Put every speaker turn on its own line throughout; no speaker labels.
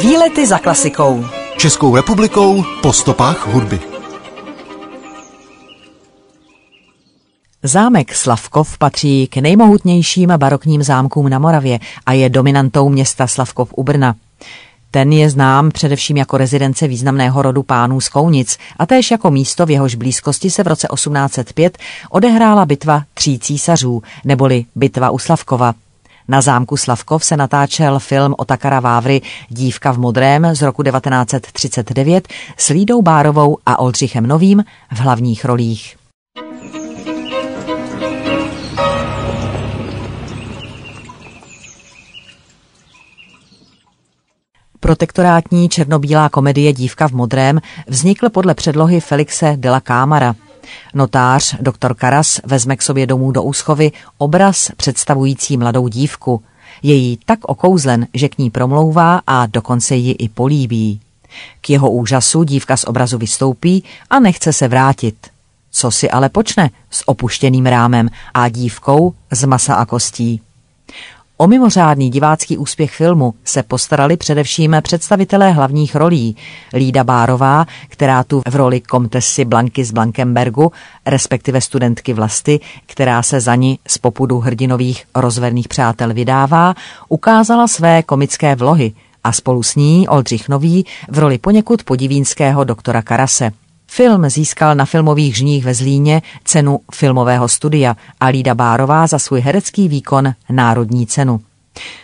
Výlety za klasikou.
Českou republikou po stopách hudby.
Zámek Slavkov patří k nejmohutnějším barokním zámkům na Moravě a je dominantou města Slavkov u Brna. Ten je znám především jako rezidence významného rodu pánů z Kounic a též jako místo, v jehož blízkosti se v roce 1805 odehrála bitva tří císařů, neboli bitva u Slavkova. Na zámku Slavkov se natáčel film Otakara Vávry Dívka v modrém z roku 1939 s Lídou Bárovou a Oldřichem Novým v hlavních rolích. Protektorátní černobílá komedie Dívka v modrém vznikl podle předlohy Felixe de la Cámara. Notář doktor Karas vezme k sobě domů do úschovy obraz představující mladou dívku. Je jí tak okouzlen, že k ní promlouvá a dokonce ji i políbí. K jeho úžasu dívka z obrazu vystoupí a nechce se vrátit. Co si ale počne s opuštěným rámem a dívkou z masa a kostí? O mimořádný divácký úspěch filmu se postarali především představitelé hlavních rolí. Lída Bárová, která tu v roli komtesy Blanky z Blankenbergu, respektive studentky Vlasty, která se za ní z popudu hrdinových rozverných přátel vydává, ukázala své komické vlohy a spolu s ní Oldřich Nový v roli poněkud podivínského doktora Karase. Film získal na filmových žních ve Zlíně cenu filmového studia a Lída Bárová za svůj herecký výkon národní cenu.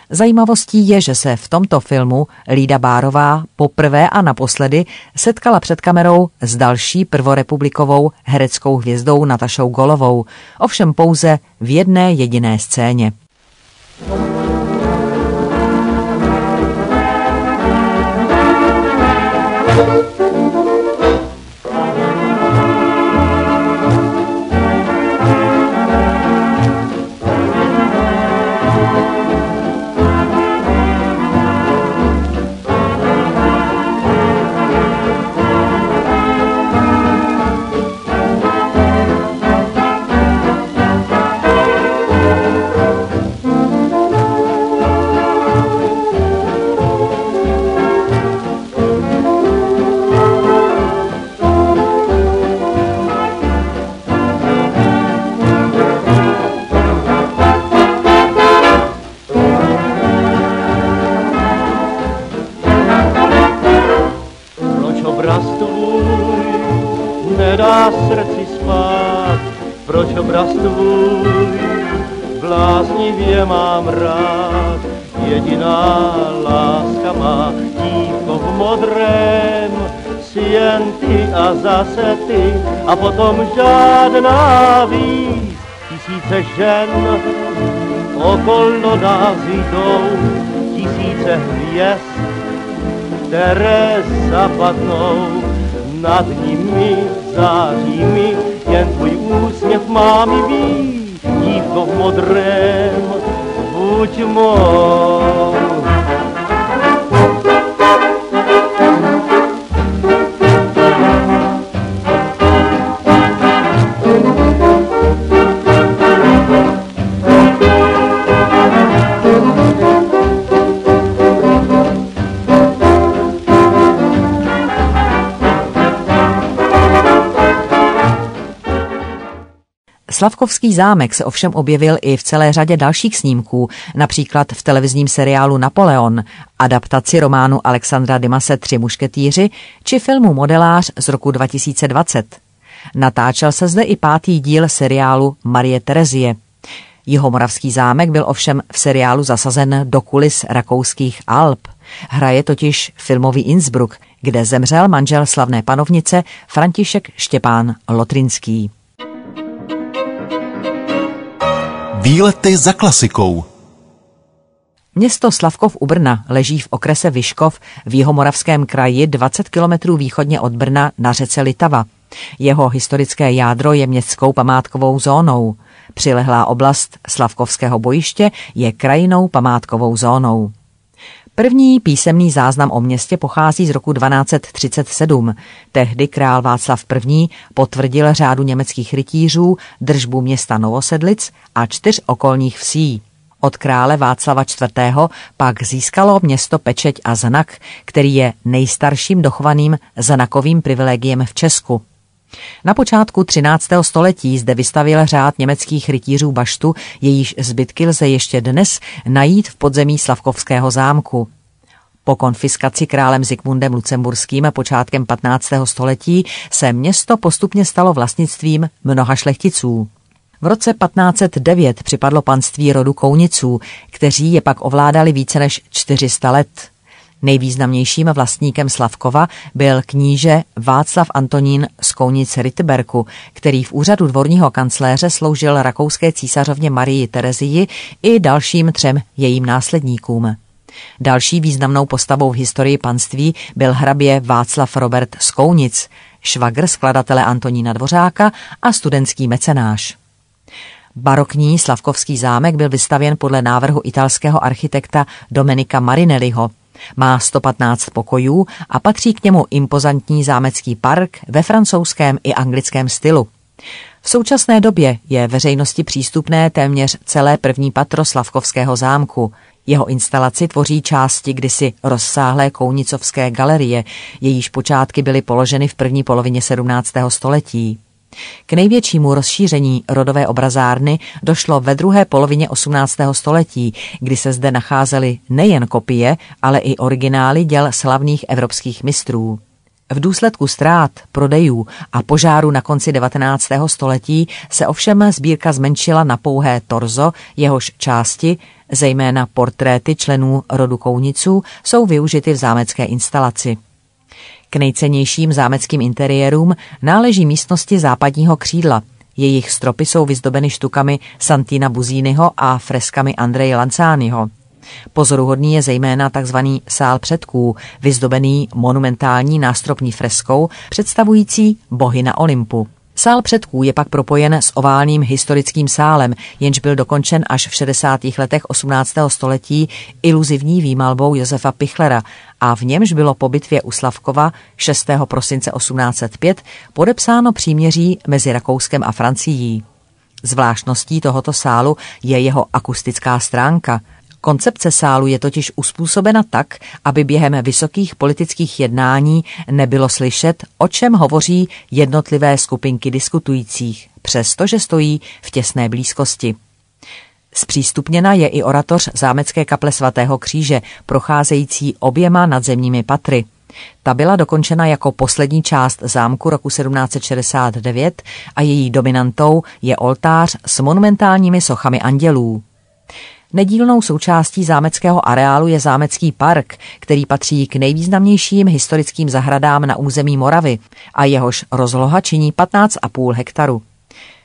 Zajímavostí je, že se v tomto filmu Lída Bárová poprvé a naposledy setkala před kamerou s další prvorepublikovou hereckou hvězdou Natašou Golovou, ovšem pouze v jedné jediné scéně.
Nedá srdci spát, proč obraz tvůj bláznivě mám rád. Jediná láska má dívko v modrém, si jen ty a zase ty a potom žádná víc. Tisíce žen okolo nás jdou, tisíce hvězd, které zapadnou Надніми, загніми, я твій усміх мамі вій, їх модре, будьмо.
Slavkovský zámek se ovšem objevil i v celé řadě dalších snímků, například v televizním seriálu Napoleon, adaptaci románu Alexandra Dimase Tři mušketýři či filmu Modelář z roku 2020. Natáčel se zde i pátý díl seriálu Marie Terezie. Jihomoravský zámek byl ovšem v seriálu zasazen do kulis rakouských Alp. Hraje totiž filmový Innsbruck, kde zemřel manžel slavné panovnice František Štěpán Lotrinský.
Výlety za klasikou.
Město Slavkov u Brna leží v okrese Vyškov v Jihomoravském kraji 20 kilometrů východně od Brna na řece Litava. Jeho historické jádro je městskou památkovou zónou. Přilehlá oblast Slavkovského bojiště je krajinou památkovou zónou. První písemný záznam o městě pochází z roku 1237. Tehdy král Václav I. potvrdil řádu německých rytířů držbu města Novosedlic a čtyř okolních vsí. Od krále Václava IV. pak získalo město pečeť a znak, který je nejstarším dochovaným znakovým privilegiem v Česku. Na počátku 13. století zde vystavil řád německých rytířů baštu, jejíž zbytky lze ještě dnes najít v podzemí Slavkovského zámku. Po konfiskaci králem Zikmundem Lucemburským počátkem 15. století se město postupně stalo vlastnictvím mnoha šlechticů. V roce 1509 připadlo panství rodu Kouniců, kteří je pak ovládali více než 400 let. Nejvýznamnějším vlastníkem Slavkova byl kníže Václav Antonín z Kounice Ritterberku, který v úřadu dvorního kancléře sloužil rakouské císařovně Marii Terezii i dalším třem jejím následníkům. Další významnou postavou v historii panství byl hrabě Václav Robert z Kounic, švagr skladatele Antonína Dvořáka a studentský mecenáš. Barokní Slavkovský zámek byl vystavěn podle návrhu italského architekta Domenika Marinelliho. Má 115 pokojů a patří k němu impozantní zámecký park ve francouzském i anglickém stylu. V současné době je veřejnosti přístupné téměř celé první patro Slavkovského zámku. Jeho instalaci tvoří části kdysi rozsáhlé kounicovské galerie, jejíž počátky byly položeny v první polovině 17. století. K největšímu rozšíření rodové obrazárny došlo ve druhé polovině 18. století, kdy se zde nacházely nejen kopie, ale i originály děl slavných evropských mistrů. V důsledku ztrát, prodejů a požáru na konci 19. století se ovšem sbírka zmenšila na pouhé torzo, jehož části, zejména portréty členů rodu Kouniců, jsou využity v zámecké instalaci. K nejcennějším zámeckým interiérům náleží místnosti západního křídla. Jejich stropy jsou vyzdobeny štukami Santina Buzínyho a freskami Andreje Lancányho. Pozoruhodný je zejména tzv. sál předků, vyzdobený monumentální nástropní freskou představující bohy na Olympu. Sál předků je pak propojen s oválným historickým sálem, jenž byl dokončen až v 60. letech 18. století iluzivní výmalbou Josefa Pichlera a v němž bylo po bitvě u Slavkova 6. prosince 1805 podepsáno příměří mezi Rakouskem a Francií. Zvláštností tohoto sálu je jeho akustická stránka – Koncepce sálu je totiž uspůsobena tak, aby během vysokých politických jednání nebylo slyšet, o čem hovoří jednotlivé skupinky diskutujících, přestože stojí v těsné blízkosti. Zpřístupněna je i oratoř zámecké kaple svatého kříže, procházející oběma nadzemními patry. Ta byla dokončena jako poslední část zámku roku 1769 a její dominantou je oltář s monumentálními sochami andělů. Nedílnou součástí zámeckého areálu je zámecký park, který patří k nejvýznamnějším historickým zahradám na území Moravy a jehož rozloha činí 15,5 hektaru.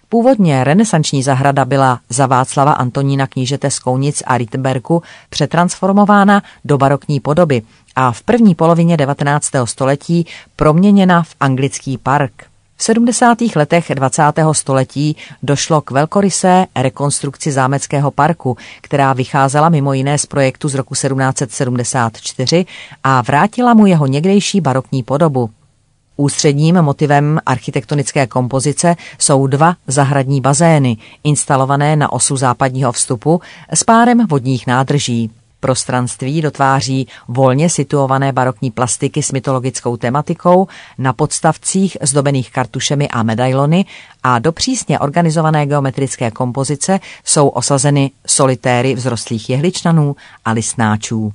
Původně renesanční zahrada byla za Václava Antonína knížete z Kounic a Rittenberku přetransformována do barokní podoby a v první polovině 19. století proměněna v anglický park. V 70. letech 20. století došlo k velkorysé rekonstrukci zámeckého parku, která vycházela mimo jiné z projektu z roku 1774 a vrátila mu jeho někdejší barokní podobu. Ústředním motivem architektonické kompozice jsou dva zahradní bazény, instalované na osu západního vstupu s párem vodních nádrží. Prostranství dotváří volně situované barokní plastiky s mytologickou tematikou na podstavcích zdobených kartušemi a medailony a do přísně organizované geometrické kompozice jsou osazeny solitéry vzrostlých jehličnanů a listnáčů.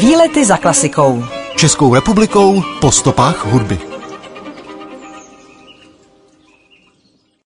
Výlety za klasikou. Českou republikou po stopách hudby.